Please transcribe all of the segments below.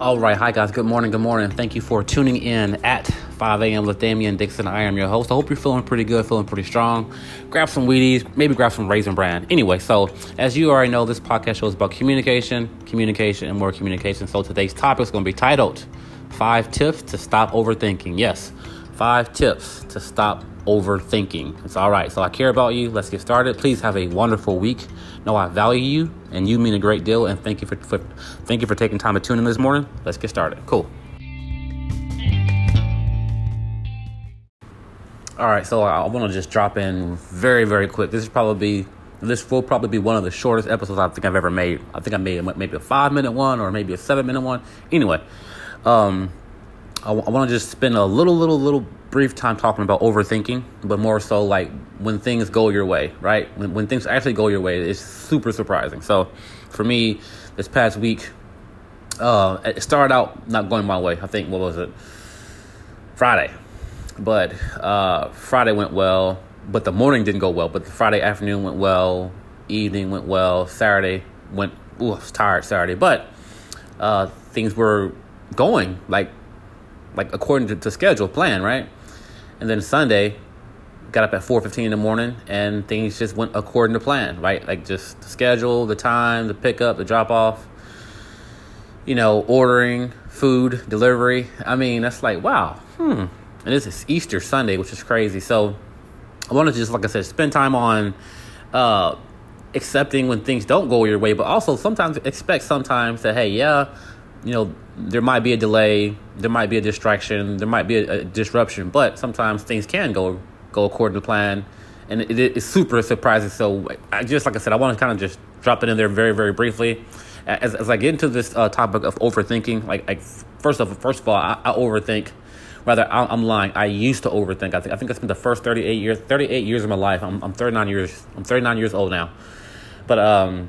All right, hi guys. Good morning. Good morning. Thank you for tuning in at 5 a.m. with Damian Dixon. I am your host. I hope you're feeling pretty good, feeling pretty strong. Grab some Wheaties, maybe grab some Raisin Bran. Anyway, so as you already know, this podcast show is about communication, communication, and more communication. So today's topic is going to be titled Five Tips to Stop Overthinking. Yes, five tips to stop overthinking. It's all right. So I care about you. Let's get started. Please have a wonderful week. Know I value you, and you mean a great deal. And thank you for, for thank you for taking time to tune in this morning. Let's get started. Cool. All right, so I want to just drop in very, very quick. This is probably this will probably be one of the shortest episodes I think I've ever made. I think I made maybe a five minute one or maybe a seven minute one. Anyway, um, I, w- I want to just spend a little, little, little brief time talking about overthinking, but more so like when things go your way, right? When, when things actually go your way, it's super surprising. So for me, this past week, uh, it started out not going my way. I think, what was it? Friday. But uh, Friday went well, but the morning didn't go well. But the Friday afternoon went well, evening went well, Saturday went, ooh, I was tired Saturday. But uh, things were going like like according to, to schedule plan right and then Sunday, got up at 4.15 in the morning and things just went according to plan, right? Like just the schedule, the time, the pickup, the drop off, you know, ordering, food, delivery. I mean, that's like, wow, hmm. And this is Easter Sunday, which is crazy. So I wanted to just, like I said, spend time on uh, accepting when things don't go your way, but also sometimes expect sometimes that, hey, yeah, you know, there might be a delay, there might be a distraction, there might be a, a disruption, but sometimes things can go go according to plan, and it is super surprising. So, I just like I said, I want to kind of just drop it in there very very briefly, as, as I get into this uh, topic of overthinking. Like, like first of first of all, I, I overthink. Rather, I, I'm lying. I used to overthink. I think I think I spent the first 38 years 38 years of my life. I'm, I'm 39 years. I'm 39 years old now, but um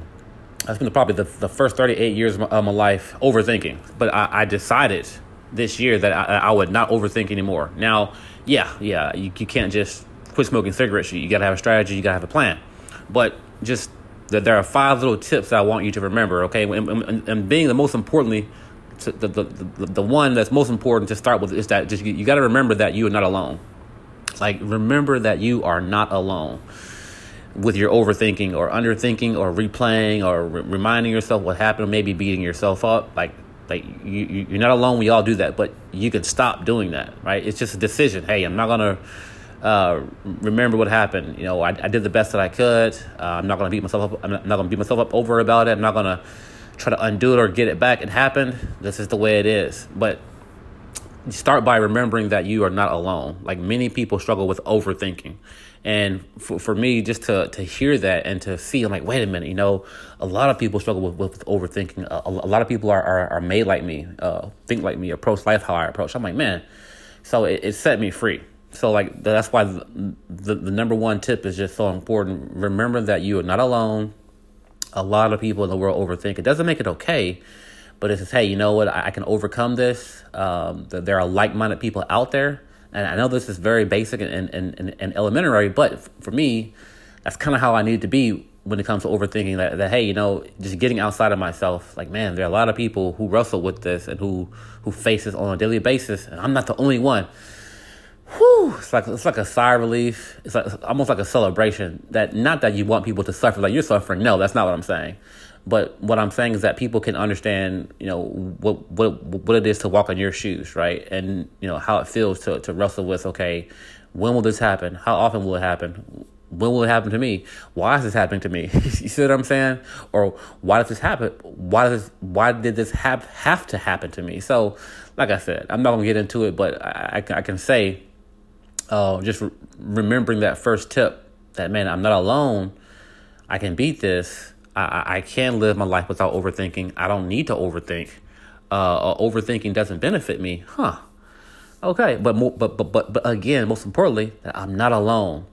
I spent probably the, the first 38 years of my, of my life overthinking. But I, I, decided this year that I, I, would not overthink anymore. Now, yeah, yeah, you, you can't just quit smoking cigarettes. You, you got to have a strategy, you got to have a plan. But just that there are five little tips I want you to remember, okay? And, and, and being the most importantly, the, the, the, the one that's most important to start with is that just you, you got to remember that you are not alone. Like, remember that you are not alone with your overthinking or underthinking or replaying or re- reminding yourself what happened, or maybe beating yourself up. Like, like you, you, are not alone. We all do that, but you can stop doing that, right? It's just a decision. Hey, I'm not gonna uh, remember what happened. You know, I, I, did the best that I could. Uh, I'm not gonna beat myself up. I'm not, gonna beat myself up over about it. I'm not gonna try to undo it or get it back. It happened. This is the way it is. But start by remembering that you are not alone. Like many people struggle with overthinking. And for, for me, just to, to hear that and to see, I'm like, wait a minute, you know, a lot of people struggle with, with overthinking. A, a, lot of people are, are, are made like me, uh, think like me, approach life how I approach. I'm like, man, so it, it set me free. So like that's why the, the, the number one tip is just so important. Remember that you are not alone. A lot of people in the world overthink. It doesn't make it okay, but it says, hey, you know what? I, I can overcome this. Um, there are like minded people out there. And I know this is very basic and, and, and, and elementary, but for me, that's kind of how I need to be when it comes to overthinking that, that, hey, you know, just getting outside of myself. Like, man, there are a lot of people who wrestle with this and who, who face this on a daily basis. And I'm not the only one. Whew, it's like it's like a sigh of relief. It's like almost like a celebration. That not that you want people to suffer like you're suffering. No, that's not what I'm saying. But what I'm saying is that people can understand, you know, what what what it is to walk in your shoes, right? And you know how it feels to to wrestle with. Okay, when will this happen? How often will it happen? When will it happen to me? Why is this happening to me? you see what I'm saying? Or why does this happen? Why does this, why did this have have to happen to me? So, like I said, I'm not gonna get into it, but I, I, can say, uh, just re- remembering that first tip that man, I'm not alone. I can beat this I, I can live my life without overthinking. I don't need to overthink. Uh, uh, overthinking doesn't benefit me, huh? Okay, but but but but but again, most importantly, I'm not alone.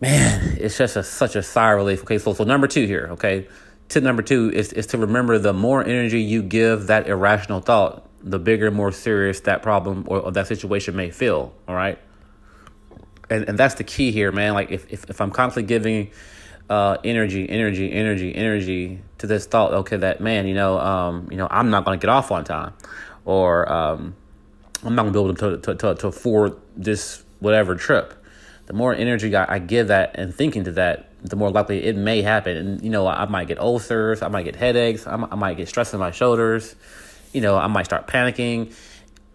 Man, it's just a, such a sigh of relief. Okay, so so number two here. Okay, tip number two is is to remember the more energy you give that irrational thought, the bigger, more serious that problem or, or that situation may feel. All right, and and that's the key here, man. Like if if, if I'm constantly giving uh, energy, energy, energy, energy to this thought, okay, that man, you know, um, you know, I'm not going to get off on time, or um, I'm not going to be able to, to, to, to afford this whatever trip. The more energy I, I give that and thinking to that, the more likely it may happen. And, you know, I might get ulcers, I might get headaches, I might, I might get stress in my shoulders, you know, I might start panicking.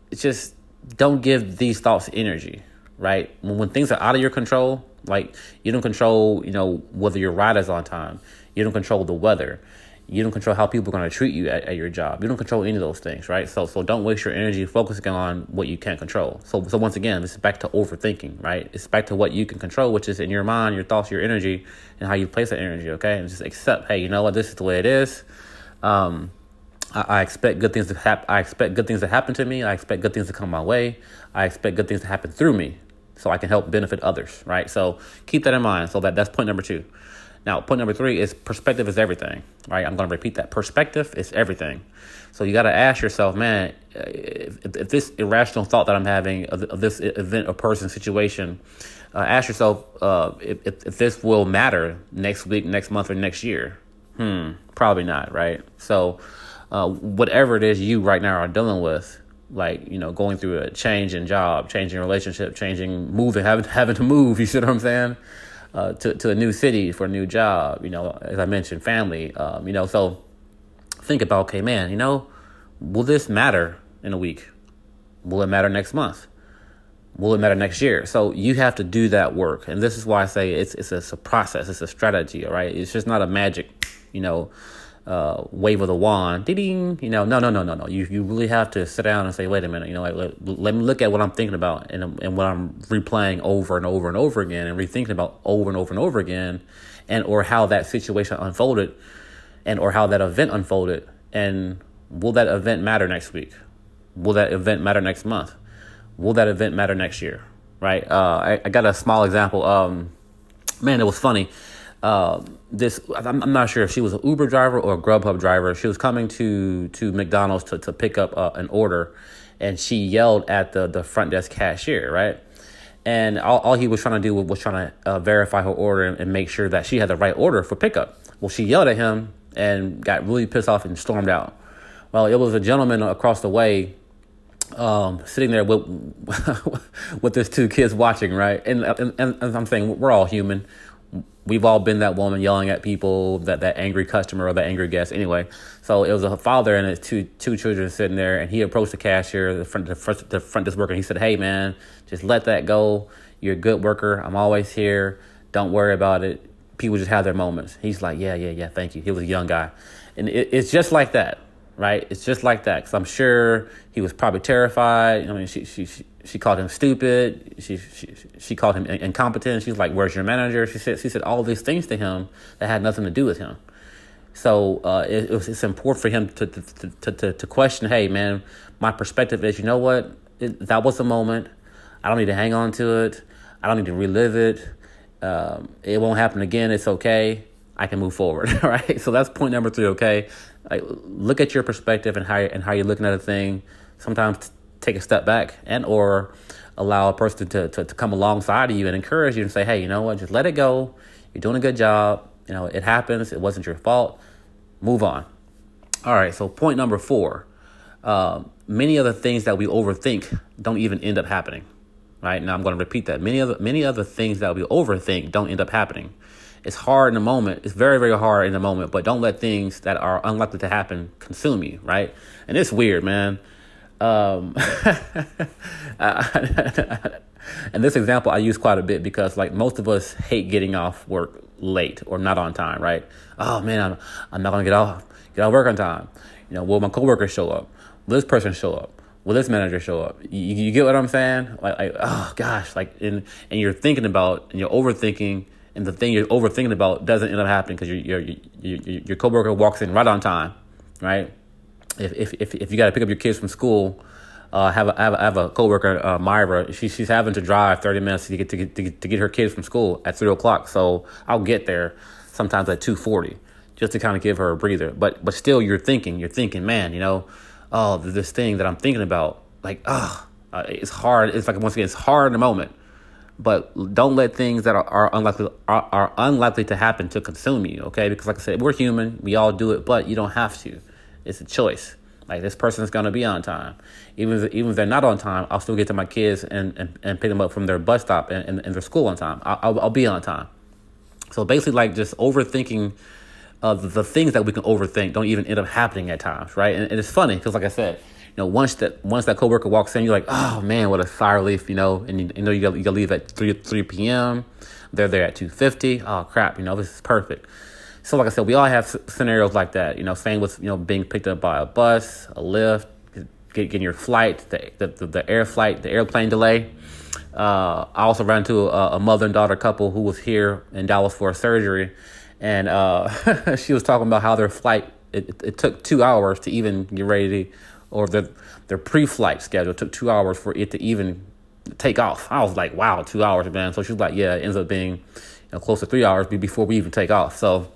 It's just don't give these thoughts energy, right? When, when things are out of your control, like you don't control, you know, whether your ride is on time, you don't control the weather, you don't control how people are going to treat you at, at, your job. You don't control any of those things, right? So, so don't waste your energy focusing on what you can't control. So, so once again, this is back to overthinking, right? It's back to what you can control, which is in your mind, your thoughts, your energy, and how you place that energy. Okay, and just accept, hey, you know what? This is the way it is. Um, I, I expect good things to happen. I expect good things to happen to me. I expect good things to come my way. I expect good things to happen through me, so I can help benefit others, right? So keep that in mind. So that that's point number two. Now, point number three is perspective is everything, right? I'm going to repeat that. Perspective is everything. So you got to ask yourself, man, if, if, this irrational thought that I'm having of, of this event or person situation, uh, ask yourself uh, if, if this will matter next week, next month, or next year. Hmm, probably not, right? So, uh, whatever it is you right now are dealing with, like you know, going through a change in job, changing relationship, changing, moving, having having to move. You see what I'm saying? uh, to to a new city for a new job. You know, as I mentioned, family. Um, you know, so think about okay, man. You know, will this matter in a week? Will it matter next month? Will it matter next year? So you have to do that work, and this is why I say it's it's a, it's a process, it's a strategy. All right, it's just not a magic, you know, uh, wave of the wand, ding, you know, no, no, no, no, no. You you really have to sit down and say, wait a minute, you know, like let, let me look at what I'm thinking about and and what I'm replaying over and over and over again and rethinking about over and over and over again, and or how that situation unfolded, and or how that event unfolded, and will that event matter next week? Will that event matter next month? Will that event matter next year? Right? Uh, I, I got a small example. Um, man, it was funny uh, this I'm, I'm, not sure if she was an Uber driver or a Grubhub driver. She was coming to to McDonald's to, to pick up uh, an order, and she yelled at the the front desk cashier, right? And all, all he was trying to do was, was trying to uh, verify her order and, and make sure that she had the right order for pickup. Well, she yelled at him and got really pissed off and stormed out. Well, it was a gentleman across the way um, sitting there with with his two kids watching, right? And, and, and I'm saying we're all human we've all been that woman yelling at people, that that angry customer or that angry guest. Anyway, so it was a father and his two two children sitting there, and he approached the cashier, the front the front, the front desk worker, and he said, "Hey, man, just let that go. You're a good worker. I'm always here. Don't worry about it. People just have their moments." He's like, "Yeah, yeah, yeah. Thank you." He was a young guy, and it, it's just like that right? It's just like that. Because I'm sure he was probably terrified. I mean, she she she called him stupid. She she she called him incompetent. She's like, "Where's your manager?" She said she said all these things to him that had nothing to do with him. So uh, it, it was, it's important for him to to, to to to question. Hey, man, my perspective is, you know what? It, that was a moment. I don't need to hang on to it. I don't need to relive it. Um, it won't happen again. It's okay. I can move forward. All right. So that's point number three. Okay. Like, look at your perspective and how and how you're looking at a thing. Sometimes take a step back and or allow a person to, to, to come alongside of you and encourage you and say, hey, you know what? Just let it go. You're doing a good job. You know, it happens. It wasn't your fault. Move on. All right. So point number four. Um, many of the things that we overthink don't even end up happening. Right now, I'm going to repeat that. Many other many other things that we overthink don't end up happening. It's hard in the moment. It's very, very hard in the moment, but don't let things that are unlikely to happen consume you, right? And it's weird, man. Um, and this example I use quite a bit because, like, most of us hate getting off work late or not on time, right? Oh man, I'm, I'm not gonna get off get off work on time. You know, will my coworkers show up? Will this person show up? Will this manager show up? You, you get what I'm saying? Like, like, oh gosh, like, and and you're thinking about and you're overthinking and the thing you're overthinking about doesn't end up happening because your your your your coworker walks in right on time, right? If if if, if you got to pick up your kids from school, uh, have a, have have a coworker, uh, Myra. She, she's having to drive thirty minutes to get to get to get, to get her kids from school at three o'clock. So I'll get there sometimes at two forty just to kind of give her a breather. But but still, you're thinking, you're thinking, man, you know, oh, this thing that I'm thinking about, like, oh, uh, it's hard. It's like once again, it's hard in the moment but don't let things that are, are unlikely are, are unlikely to happen to consume you. Okay, because like I said, we're human. We all do it, but you don't have to. It's a choice. Like this person is going to be on time. Even if, even if they're not on time, I'll still get to my kids and, and, and pick them up from their bus stop and, and, and their school on time. I'll, I'll, I'll, be on time. So basically, like just overthinking uh, the, things that we can overthink don't even end up happening at times, right? And, and it's funny because, like I said, you know, once that once that coworker walks in, you're like, oh man, what a sigh relief, you know, and you, you know you got you got leave at three three p.m. They're there at two fifty. Oh crap, you know this is perfect. So, like I said, we all have scenarios like that. You know, same with you know being picked up by a bus, a lift, getting your flight, the, the, the air flight, the airplane delay. Uh, I also ran into a, a, mother and daughter couple who was here in Dallas for a surgery, and uh, she was talking about how their flight it, it, took two hours to even get ready, to, or their their pre-flight schedule took two hours for it to even take off. I was like, wow, two hours, man. So she was like, yeah, it ends up being close to three hours before we even take off. So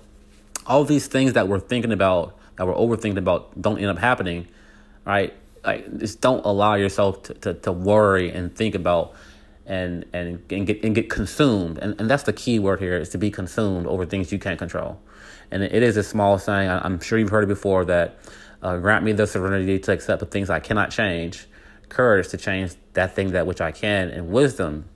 all these things that we're thinking about, that we're overthinking about, don't end up happening, right? Like just don't allow yourself to, to, to worry and think about and and and get and get consumed. And and that's the key word here is to be consumed over things you can't control. And it is a small saying. I'm sure you've heard it before that uh, grant me the serenity to accept the things I cannot change, courage to change that thing that which I can, and wisdom,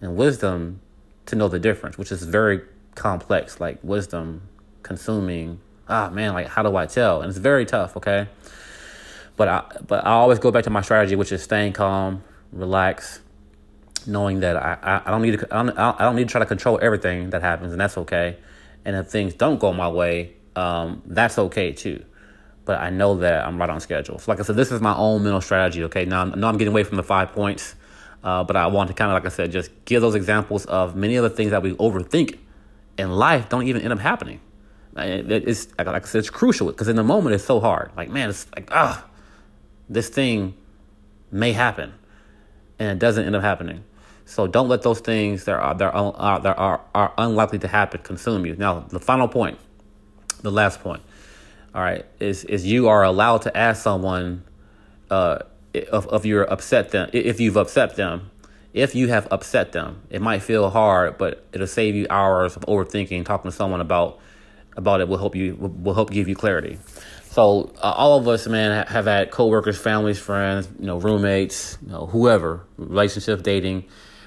and wisdom to know the difference, which is very complex. Like wisdom consuming. Ah, man, like how do I tell? And it's very tough. Okay, but I but I always go back to my strategy, which is staying calm, relax, knowing that I, I, I don't need to I don't, I don't need to try to control everything that happens, and that's okay. And if things don't go my way, um, that's okay too. But I know that I'm right on schedule. So, like I said, this is my own mental strategy. Okay, now I know I'm getting away from the five points, uh, but I want to kind of, like I said, just give those examples of many of the things that we overthink in life don't even end up happening. It's like I said, it's crucial because in the moment it's so hard. Like man, it's like ah, this thing may happen, and it doesn't end up happening. So don't let those things that are that are, that are, are unlikely to happen consume you. Now the final point, the last point, all right, is is you are allowed to ask someone uh, if if you're upset them if you've upset them. If you have upset them, it might feel hard, but it'll save you hours of overthinking, talking to someone about about it will help you will help give you clarity. So uh, all of us, man, have had coworkers, families, friends, you know, roommates, you know, whoever, relationship, dating,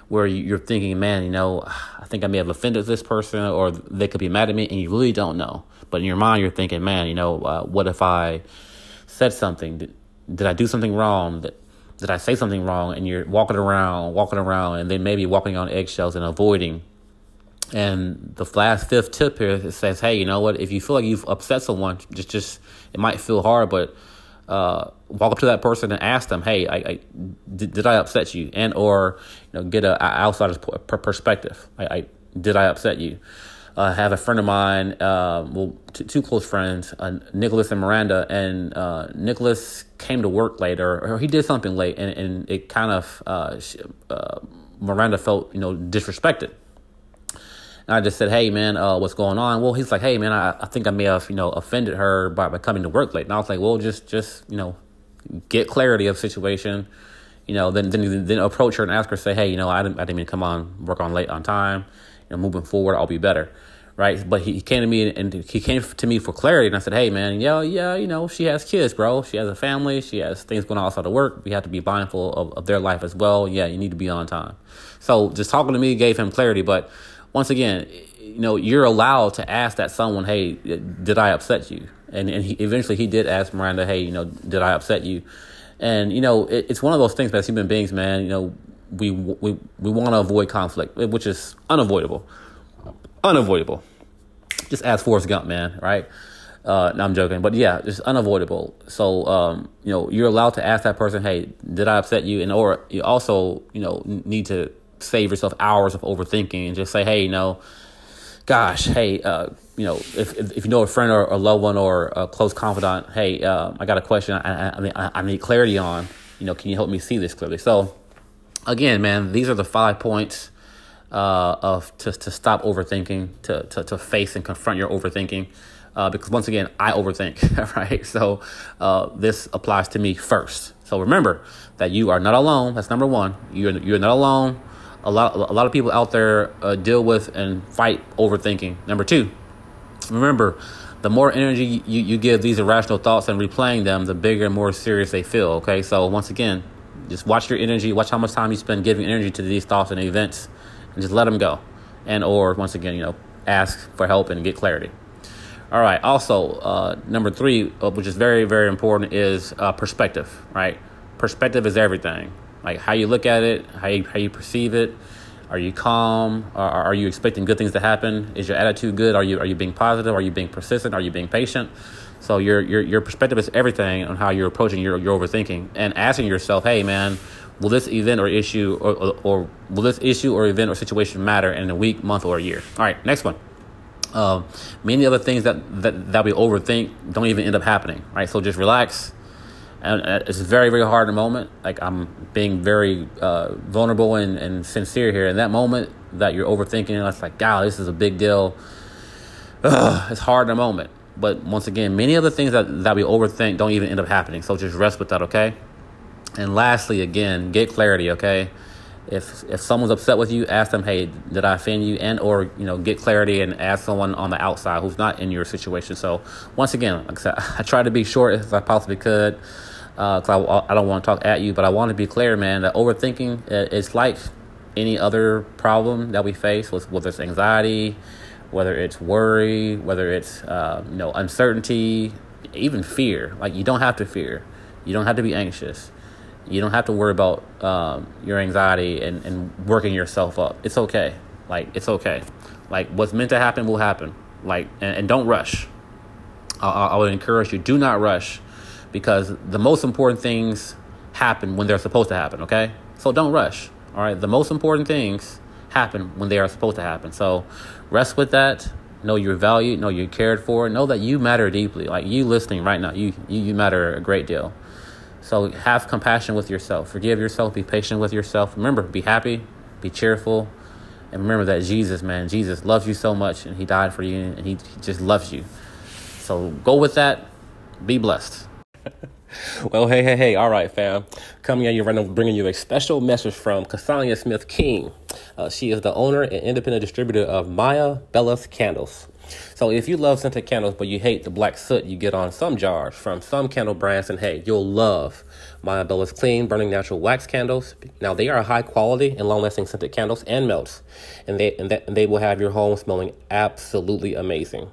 where you're thinking, man, you know, I think I may have offended this person, or they could be mad at me, and you really don't know. But in your mind, you're thinking, man, you know, uh, what if I said something? Did, did I do something wrong? Did, did I say something wrong? And you're walking around, walking around, and then maybe walking on eggshells and avoiding and the last fifth tip here says, hey, you know what? If you feel like you've upset someone, just just it might feel hard, but uh, walk up to that person and ask them, hey, I, I did, did, I upset you? And or you know get a, a outsider's perspective. I, I, did I upset you? Uh, I have a friend of mine, uh, well, two, two, close friends, uh, Nicholas and Miranda, and uh, Nicholas came to work later, or he did something late, and, and it kind of uh, Miranda felt you know disrespected and I just said, hey, man, uh, what's going on? Well, he's like, hey, man, I, I think I may have, you know, offended her by, by coming to work late. And I was like, well, just, just, you know, get clarity of situation. You know, then, then, then approach her and ask her, say, hey, you know, I didn't, I didn't mean to come on, work on late on time. Know, moving forward, I'll be better. Right. But he came to me and he came to me for clarity. And I said, hey, man, yeah, yeah, you know, she has kids, bro. She has a family. She has things going on outside of work. We have to be mindful of, of their life as well. Yeah, you need to be on time. So just talking to me gave him clarity. But once again, you know, you're allowed to ask that someone, hey, did I upset you? And, and he, eventually he did ask Miranda, hey, you know, did I upset you? And, you know, it, it's one of those things as human beings, man, you know, we, we, we want to avoid conflict, which is unavoidable. Unavoidable. Just ask Forrest Gump, man, right? Uh, no, I'm joking, but yeah, it's unavoidable. So, um, you know, you're allowed to ask that person, "Hey, did I upset you?" And or you also, you know, need to save yourself hours of overthinking and just say, hey, you know, gosh, hey, uh, you know, if, if, if you know a friend or a loved one or a close confidant, hey, uh, I got a question I, I, I need clarity on. You know, can you help me see this clearly? So, again, man, these are the five points uh, of to to stop overthinking, to to to face and confront your overthinking. Uh, because once again, I overthink, right? So uh, this applies to me first. So remember that you are not alone. That's number one. You're you're not alone a lot a lot of people out there uh, deal with and fight overthinking. Number two, remember, the more energy you, you give these irrational thoughts and replaying them, the bigger and more serious they feel. Okay, so once again, just watch your energy, watch how much time you spend giving energy to these thoughts and events, and just let them go. And or once again, you know, ask for help and get clarity. All right. Also, uh, number three, uh, which is very very important, is uh, perspective. Right, perspective is everything like how you look at it, how you, how you perceive it. Are you calm? Are, are you expecting good things to happen? Is your attitude good? Are you are you being positive? Are you being persistent? Are you being patient? So your your your perspective is everything on how you're approaching your your overthinking and asking yourself, hey man, will this event or issue or, or, or will this issue or event or situation matter in a week, month, or a year? All right, next one. Uh, many other things that, that that we overthink don't even end up happening. Right, so just relax and uh, it's very very hard in the moment. Like i'm being very uh, vulnerable and, and sincere here. In that moment that you're overthinking and it's like god this is a big deal. Ugh, it's hard in the moment. But once again many of the things that, that we overthink don't even end up happening. So just rest with that okay? And lastly again get clarity okay? If if someone's upset with you ask them hey did i offend you? And or you know get clarity and ask someone on the outside who's not in your situation. So once again like i said i try to be short as i possibly could because uh, I, I don't want to talk at you, but I want to be clear, man. That overthinking is like any other problem that we face, whether it's anxiety, whether it's worry, whether it's uh, you know uncertainty, even fear. Like you don't have to fear, you don't have to be anxious, you don't have to worry about um, your anxiety and, and working yourself up. It's okay. Like it's okay. Like what's meant to happen will happen. Like and, and don't rush. I, I would encourage you: do not rush because the most important things happen when they're supposed to happen, okay? So don't rush, all right? The most important things happen when they are supposed to happen. So rest with that. Know you're valued, know you're cared for, know that you matter deeply. Like you listening right now, you, you, you matter a great deal. So have compassion with yourself. Forgive yourself. Be patient with yourself. Remember, be happy, be cheerful, and remember that Jesus, man, Jesus loves you so much, and He died for you, and He, he just loves you. So go with that. Be blessed. well, hey, hey, hey. All right, fam. Coming at you right now, bringing you a special message from Cassania Smith King. Uh, she is the owner and independent distributor of Maya Bellas Candles. So if you love scented candles, but you hate the black soot you get on some jars from some candle brands, and hey, you'll love Maya Bellas Clean Burning Natural Wax Candles. Now they are high quality and long lasting scented candles and melts, and they and, that, and they will have your home smelling absolutely amazing.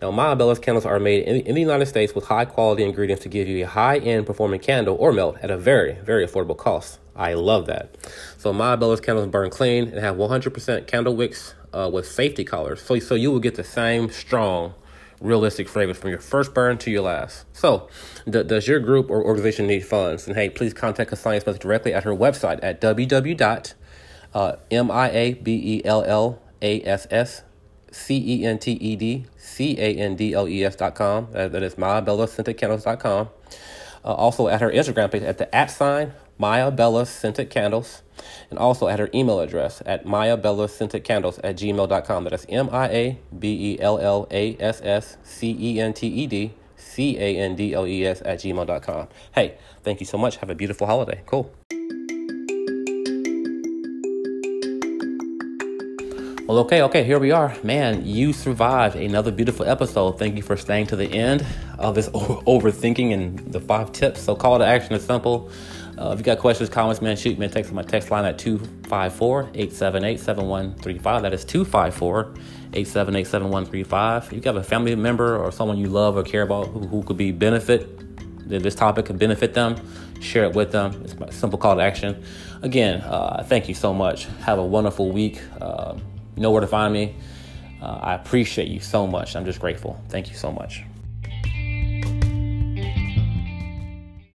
Now, Maya Bellas candles are made in, the United States with high quality ingredients to give you a high end performing candle or melt at a very, very affordable cost. I love that. So, Maya Bellas candles burn clean and have 100% candle wicks uh, with safety collars. So, so you will get the same strong, realistic fragrance from your first burn to your last. So, d- does your group or organization need funds? And hey, please contact Cassania Smith directly at her website at www.miabellass C E N T E D C A N D L E S dot com. Uh, that is Maya Bella Scented Candles dot com. Uh, also at her Instagram page at the at sign Maya Bella Scented Candles. And also at her email address at Maya Bella Scented Candles at gmail.com. That is M I A B E L L A S S C E N T E D C A N D L E S at gmail.com. Hey, thank you so much. Have a beautiful holiday. Cool. Well, okay, okay, here we are. Man, you survived another beautiful episode. Thank you for staying to the end of this overthinking and the five tips. So, call to action is simple. Uh, if you got questions, comments, man, shoot me a text on my text line at 254 878 7135. That is 254 878 7135. If you got a family member or someone you love or care about who, who could be benefit, that this topic could benefit them, share it with them. It's my simple call to action. Again, uh, thank you so much. Have a wonderful week. Uh, you know where to find me. Uh, I appreciate you so much. I'm just grateful. Thank you so much.